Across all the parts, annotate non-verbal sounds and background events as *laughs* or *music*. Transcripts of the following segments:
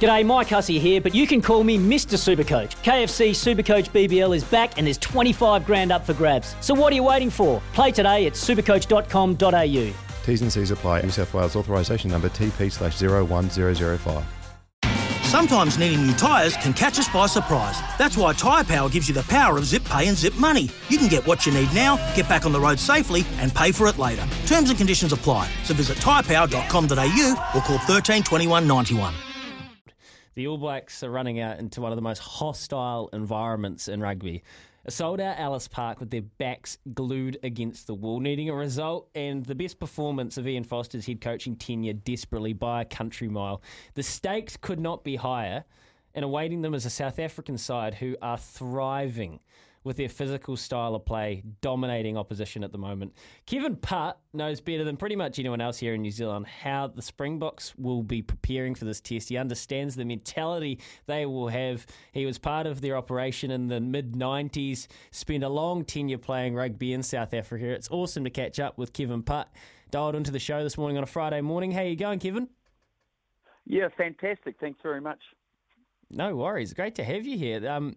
G'day, Mike Hussey here, but you can call me Mr. Supercoach. KFC Supercoach BBL is back and there's 25 grand up for grabs. So what are you waiting for? Play today at supercoach.com.au. T's and C's apply. New South Wales authorisation number TP slash 01005. Sometimes needing new tyres can catch us by surprise. That's why Tyre Power gives you the power of zip pay and zip money. You can get what you need now, get back on the road safely, and pay for it later. Terms and conditions apply. So visit tyrepower.com.au or call 13 21 91. The All Blacks are running out into one of the most hostile environments in rugby. A sold out Ellis Park with their backs glued against the wall, needing a result and the best performance of Ian Foster's head coaching tenure desperately by a country mile. The stakes could not be higher, and awaiting them is a South African side who are thriving with their physical style of play dominating opposition at the moment. Kevin Putt knows better than pretty much anyone else here in New Zealand how the Springboks will be preparing for this test. He understands the mentality they will have. He was part of their operation in the mid 90s, spent a long tenure playing rugby in South Africa. It's awesome to catch up with Kevin Putt. Dialed into the show this morning on a Friday morning. How you going, Kevin? Yeah, fantastic. Thanks very much. No worries. Great to have you here. Um,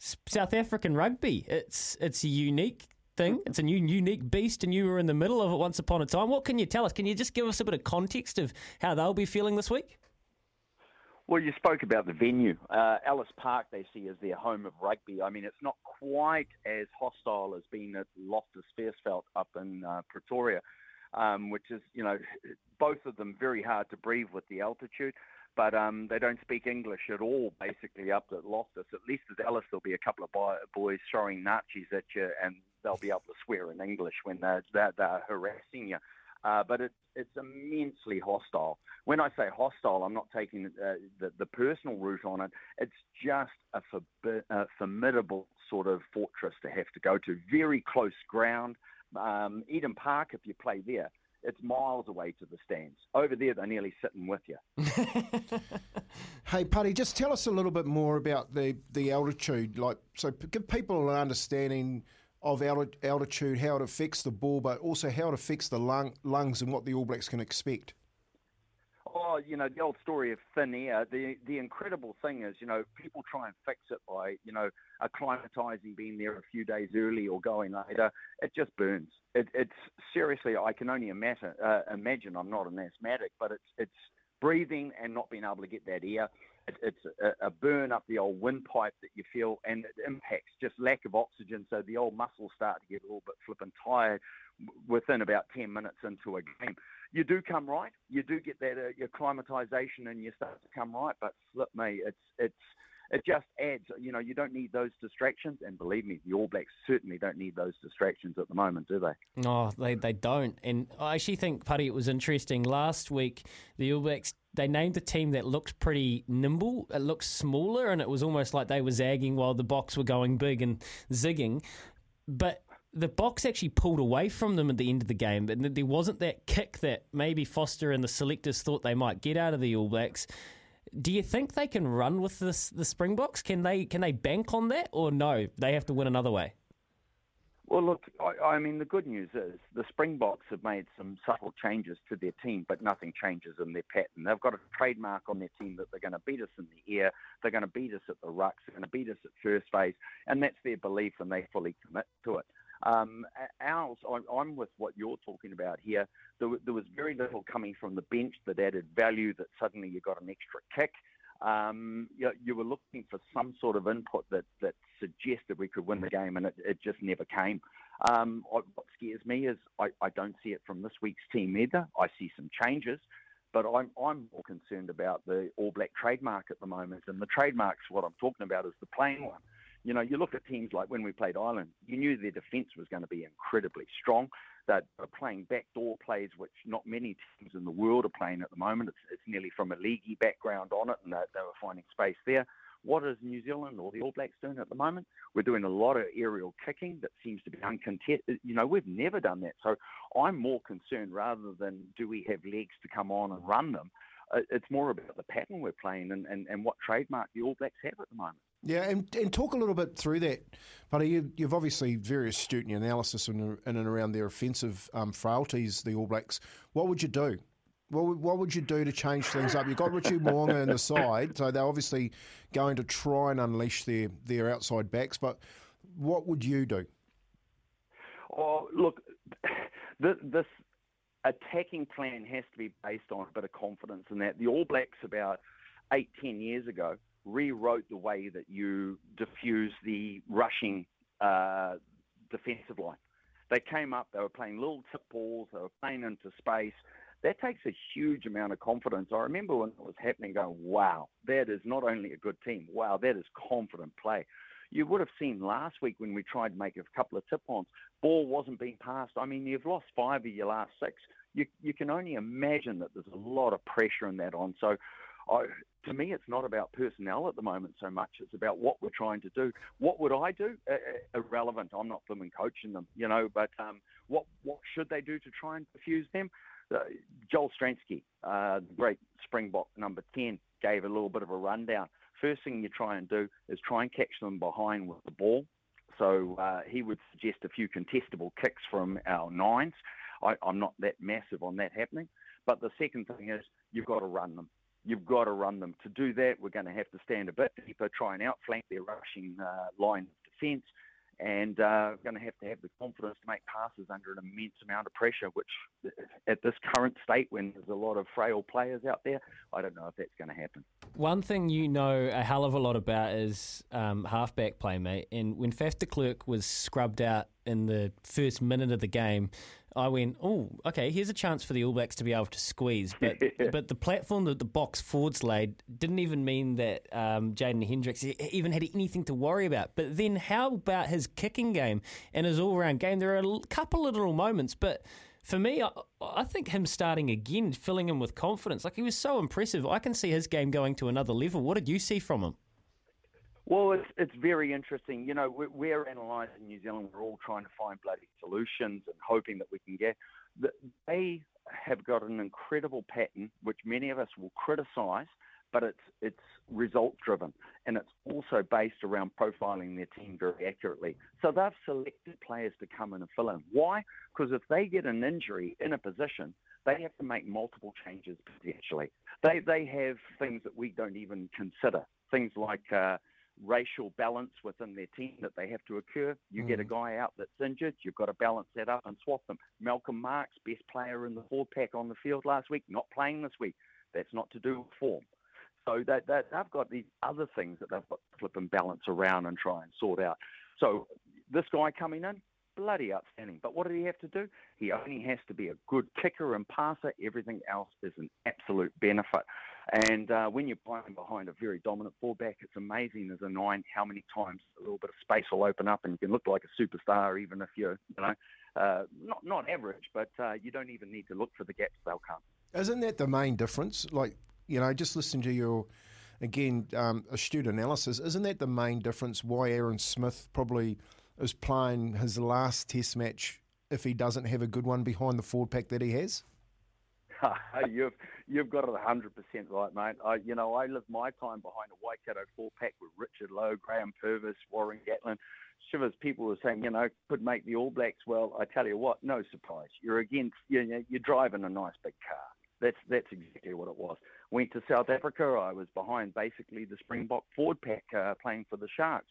South African rugby. It's it's a unique thing. It's a new unique beast, and you were in the middle of it once upon a time. What can you tell us? Can you just give us a bit of context of how they'll be feeling this week? Well, you spoke about the venue. Uh, Ellis Park, they see as their home of rugby. I mean, it's not quite as hostile as being at Loftus Versfeld up in uh, Pretoria, um, which is, you know, both of them very hard to breathe with the altitude but um, they don't speak English at all, basically, up at Loftus. At least at Ellis, there'll be a couple of boys throwing naartjies at you, and they'll be able to swear in English when they're, they're, they're harassing you. Uh, but it's it's immensely hostile. When I say hostile, I'm not taking uh, the, the personal route on it. It's just a, forbi- a formidable sort of fortress to have to go to. Very close ground. Um, Eden Park, if you play there, it's miles away to the stands. Over there, they're nearly sitting with you. *laughs* hey, Putty, just tell us a little bit more about the, the altitude. Like, so give people an understanding of altitude, how it affects the ball, but also how it affects the lung, lungs and what the All Blacks can expect. Oh, you know, the old story of thin air. The the incredible thing is, you know, people try and fix it by, you know, acclimatizing, being there a few days early or going later. It just burns. It, it's seriously, I can only imagine. Uh, imagine. I'm not an asthmatic, but it's it's breathing and not being able to get that air. It, it's a, a burn up the old windpipe that you feel, and it impacts just lack of oxygen. So the old muscles start to get a little bit flipping tired within about 10 minutes into a game you do come right. You do get that uh, your acclimatization and you start to come right. But flip me, it's it's it just adds. You know, you don't need those distractions, and believe me, the All Blacks certainly don't need those distractions at the moment, do they? No, they they don't. And I actually think, Putty, it was interesting last week. The All Blacks they named a team that looked pretty nimble. It looked smaller, and it was almost like they were zagging while the Boks were going big and zigging. But the Boks actually pulled away from them at the end of the game, but there wasn't that kick that maybe Foster and the selectors thought they might get out of the All Blacks. Do you think they can run with this the Springboks? Can they can they bank on that, or no? They have to win another way. Well, look, I, I mean, the good news is the Springboks have made some subtle changes to their team, but nothing changes in their pattern. They've got a trademark on their team that they're going to beat us in the air, they're going to beat us at the rucks, they're going to beat us at first phase, and that's their belief, and they fully commit to it. Um, ours, I'm with what you're talking about here. There, there, was very little coming from the bench that added value. That suddenly you got an extra kick. Um, you, you, were looking for some sort of input that that suggested we could win the game, and it, it just never came. Um, what scares me is I, I don't see it from this week's team either. I see some changes. But I'm, I'm more concerned about the All Black trademark at the moment. And the trademark's what I'm talking about is the playing one. You know, you look at teams like when we played Ireland, you knew their defence was going to be incredibly strong. That are playing backdoor plays, which not many teams in the world are playing at the moment. It's, it's nearly from a leaguey background on it, and they, they were finding space there. What is New Zealand or the All Blacks doing at the moment? We're doing a lot of aerial kicking that seems to be uncontested. Uh, you know, we've never done that. So I'm more concerned rather than do we have legs to come on and run them. It's more about the pattern we're playing and, and, and what trademark the All Blacks have at the moment. Yeah, and, and talk a little bit through that. But you, have obviously very astute in your analysis in, in and around their offensive um, frailties, the All Blacks. What would you do? What, what would you do to change things up? You've got Richie Mo'unga in the side, so they're obviously going to try and unleash their, their outside backs, but what would you do? Oh, look, this attacking plan has to be based on a bit of confidence in that. The All Blacks, about eight, ten years ago, rewrote the way that you diffuse the rushing uh, defensive line. They came up, they were playing little tip balls, they were playing into space, that takes a huge amount of confidence. I remember when it was happening, going, wow, that is not only a good team, wow, that is confident play. You would have seen last week when we tried to make a couple of tip ons, ball wasn't being passed. I mean, you've lost five of your last six. You, you can only imagine that there's a lot of pressure in that on. So, I, to me, it's not about personnel at the moment so much. It's about what we're trying to do. What would I do? Uh, irrelevant. I'm not and coaching them, you know. But um, what what should they do to try and diffuse them? uh, Joel Stransky, uh, great Springbok number 10, gave a little bit of a rundown. First thing you try and do is try and catch them behind with the ball. So uh, he would suggest a few contestable kicks from our nines. I, I'm not that massive on that happening. But the second thing is you've got to run them. You've got to run them. To do that, we're going to have to stand a bit deeper, try and outflank their rushing uh, line of defence, and uh, going to have to have the confidence to make passes under an immense amount of pressure, which at this current state, when there's a lot of frail players out there, I don't know if that's going to happen. One thing you know a hell of a lot about is um, halfback play, mate. And when Faf de Klerk was scrubbed out in the first minute of the game, I went, oh, okay, here's a chance for the All Blacks to be able to squeeze. But *laughs* but the platform that the Boks forwards laid didn't even mean that um, Jaden Hendrikse even had anything to worry about. But then how about his kicking game and his all round game? There are a couple of little moments, but for me, I, I, think him starting again, filling him with confidence, like he was so impressive. I can see his game going to another level. What did you see from him? Well, it's it's very interesting. You know, we're, we're analysing New Zealand. We're all trying to find bloody solutions and hoping that we can get. They have got an incredible pattern, which many of us will criticise, but it's it's result driven and it's also based around profiling their team very accurately. So they've selected players to come in and fill in. Why? Because if they get an injury in a position, they have to make multiple changes potentially. They they have things that we don't even consider. Things like uh, racial balance within their team that they have to occur. You mm. get a mm. guy out that's injured, you've got to balance that up and swap them. Malcolm Marx, best player in the forward pack on the field last week, not playing this week. That's not to do with form. So they, they, they've got these other things that they've got to flip and balance around and try and sort out. So this guy coming in, bloody outstanding. But what did he have to do? He only has to be a good kicker and passer. Everything else is an absolute benefit. And uh, when you're playing behind a very dominant fullback, it's amazing as a nine how many times a little bit of space will open up and you can look like a superstar even if you're, you know, uh, not not average, but uh, you don't even need to look for the gaps; they'll come. Isn't that the main difference? Like, you know, just listening to your again um, astute analysis, isn't that the main difference? Why Aaron Smith probably is playing his last Test match if he doesn't have a good one behind the forward pack that he has? *laughs* you've you've got it hundred percent right, mate. I you know I lived my time behind a Waikato four pack with Richard Loe, Graham Purvis, Warren Gatland. Shivers, people were saying, you know, could make the All Blacks. Well, I tell you what, no surprise. You're against, you know, you're driving a nice big car. That's that's exactly what it was. Went to South Africa. I was behind basically the Springbok forward pack uh, playing for the Sharks.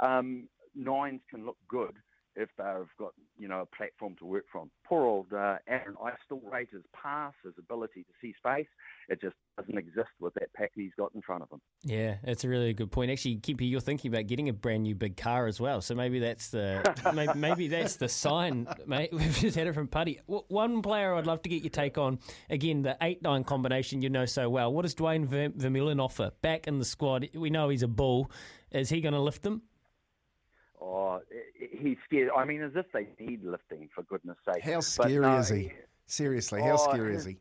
Um, nines can look good if they've got you know a platform to work from. Poor old uh, Aaron, I still rate his pass, his ability to see space. It just doesn't exist with that pack he's got in front of him. Yeah, it's a really good point. Actually, Kippy, you're thinking about getting a brand new big car as well. So maybe that's the *laughs* maybe, maybe that's the sign, mate. *laughs* We've just had it from Putty. One player I'd love to get your take on again the eight nine combination you know so well. What does Duane Vermeulen offer back in the squad? We know he's a bull. Is he going to lift them? Oh, he's scared. I mean, as if they need lifting, for goodness sake. How scary no, is he? Seriously, how oh, scary is he?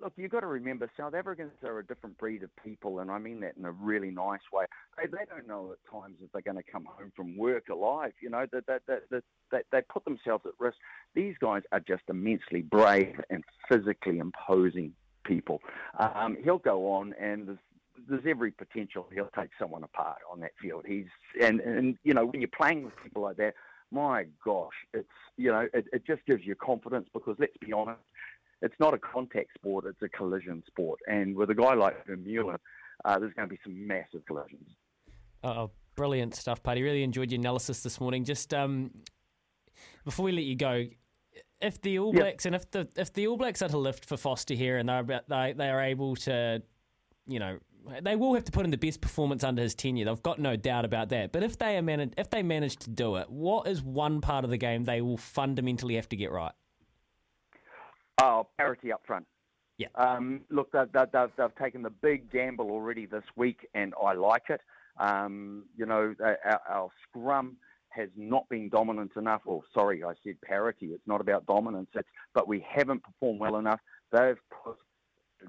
Look, you've got to remember, South Africans are a different breed of people, and I mean that in a really nice way. They, they don't know at times if they're going to come home from work alive. You know, that that, that, that, that they put themselves at risk. These guys are just immensely brave and physically imposing people. Um, he'll go on, and there's every potential he'll take someone apart on that field. He's and and you know when you're playing with people like that, my gosh, it's you know it, it just gives you confidence because let's be honest, it's not a contact sport, it's a collision sport, and with a guy like Vermeulen, uh, there's going to be some massive collisions. Oh, brilliant stuff, Paddy. Really enjoyed your analysis this morning. Just um, before we let you go, if the All Blacks yep. and if the if the All Blacks are to lift for Foster here and they're about they they are able to, you know, they will have to put in the best performance under his tenure. They've got no doubt about that. But if they are managed, if they manage to do it, what is one part of the game they will fundamentally have to get right? Oh, parity up front. Yeah. Um, look, they've, they've, they've, taken the big gamble already this week, and I like it. Um, you know, our, our, scrum has not been dominant enough. Or oh, sorry, I said parity. It's not about dominance. It's, but we haven't performed well enough. They've put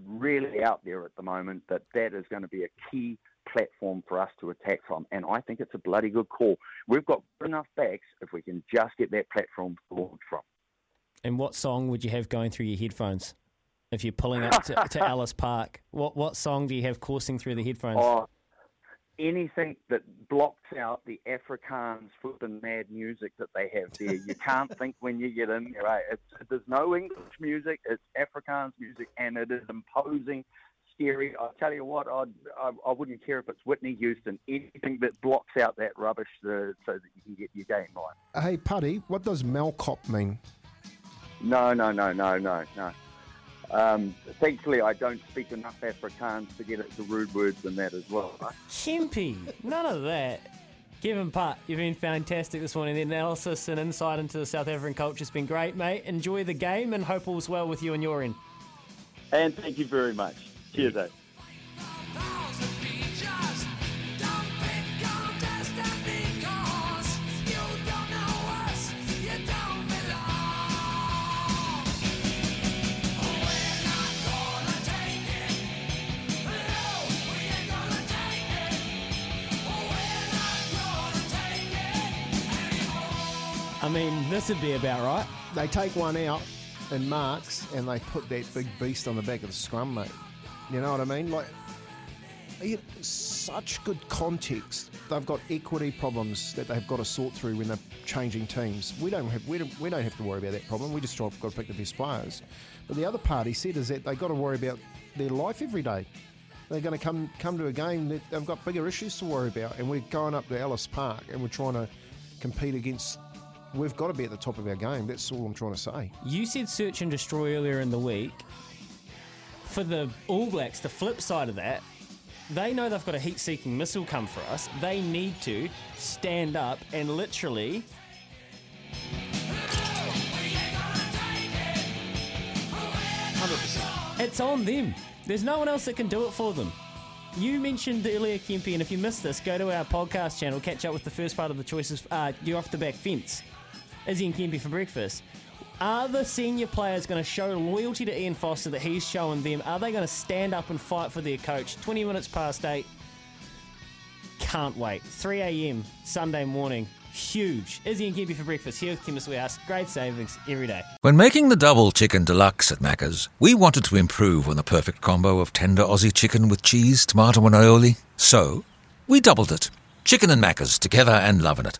really out there at the moment that that is going to be a key platform for us to attack from. And I think it's a bloody good call. We've got enough backs if we can just get that platform to launch from. And what song would you have going through your headphones if you're pulling up to, to *laughs* Ellis Park? What what song do you have coursing through the headphones? Oh, anything that blocks out the Afrikaans flipping mad music that they have there. You can't *laughs* think when you get in there. Right? It's, there's no English music. It's Afrikaans music, and it is imposing, scary. I tell you what, I'd, I, I wouldn't care if it's Whitney Houston. Anything that blocks out that rubbish uh, so that you can get your game right. Hey, Putty, what does Malcop mean? No, no, no, no, no, no. Um, thankfully, I don't speak enough Afrikaans to get it to rude words and that as well. Chimpy, none of that. Kevin Putt, you've been fantastic this morning. The analysis and insight into the South African culture has been great, mate. Enjoy the game and hope all's well with you and your end. And thank you very much. Cheers, eh? Mean, this would be about right. They take one out in Marx and they put that big beast on the back of the scrum, mate. You know what I mean? Like, such good context. They've got equity problems that they've got to sort through when they're changing teams. We don't have we don't, we don't have to worry about that problem. We just got to pick the best players. But the other part he said is that they've got to worry about their life every day. They're going to come come to a game that they've got bigger issues to worry about, and we're going up to Ellis Park and we're trying to compete against we've got to be at the top of our game. That's all I'm trying to say. You said search and destroy earlier in the week. For the All Blacks, the flip side of that, they know they've got a heat seeking missile come for us. They need to stand up and literally. It's on them. There's no one else that can do it for them. You mentioned earlier, Kempy, and if you missed this, go to our podcast channel, catch up with the first part of the choices. Uh, you're off the back fence. Izzy and Kempy for breakfast. Are the senior players going to show loyalty to Ian Foster that he's showing them? Are they going to stand up and fight for their coach? 20 minutes past 8. Can't wait. 3 a.m. Sunday morning. Huge. Izzy and Kempy for breakfast here with Chemist Warehouse. Great savings every day. When making the double chicken deluxe at Macca's, we wanted to improve on the perfect combo of tender Aussie chicken with cheese, tomato, and aioli. So, we doubled it. Chicken and Macca's together and loving it.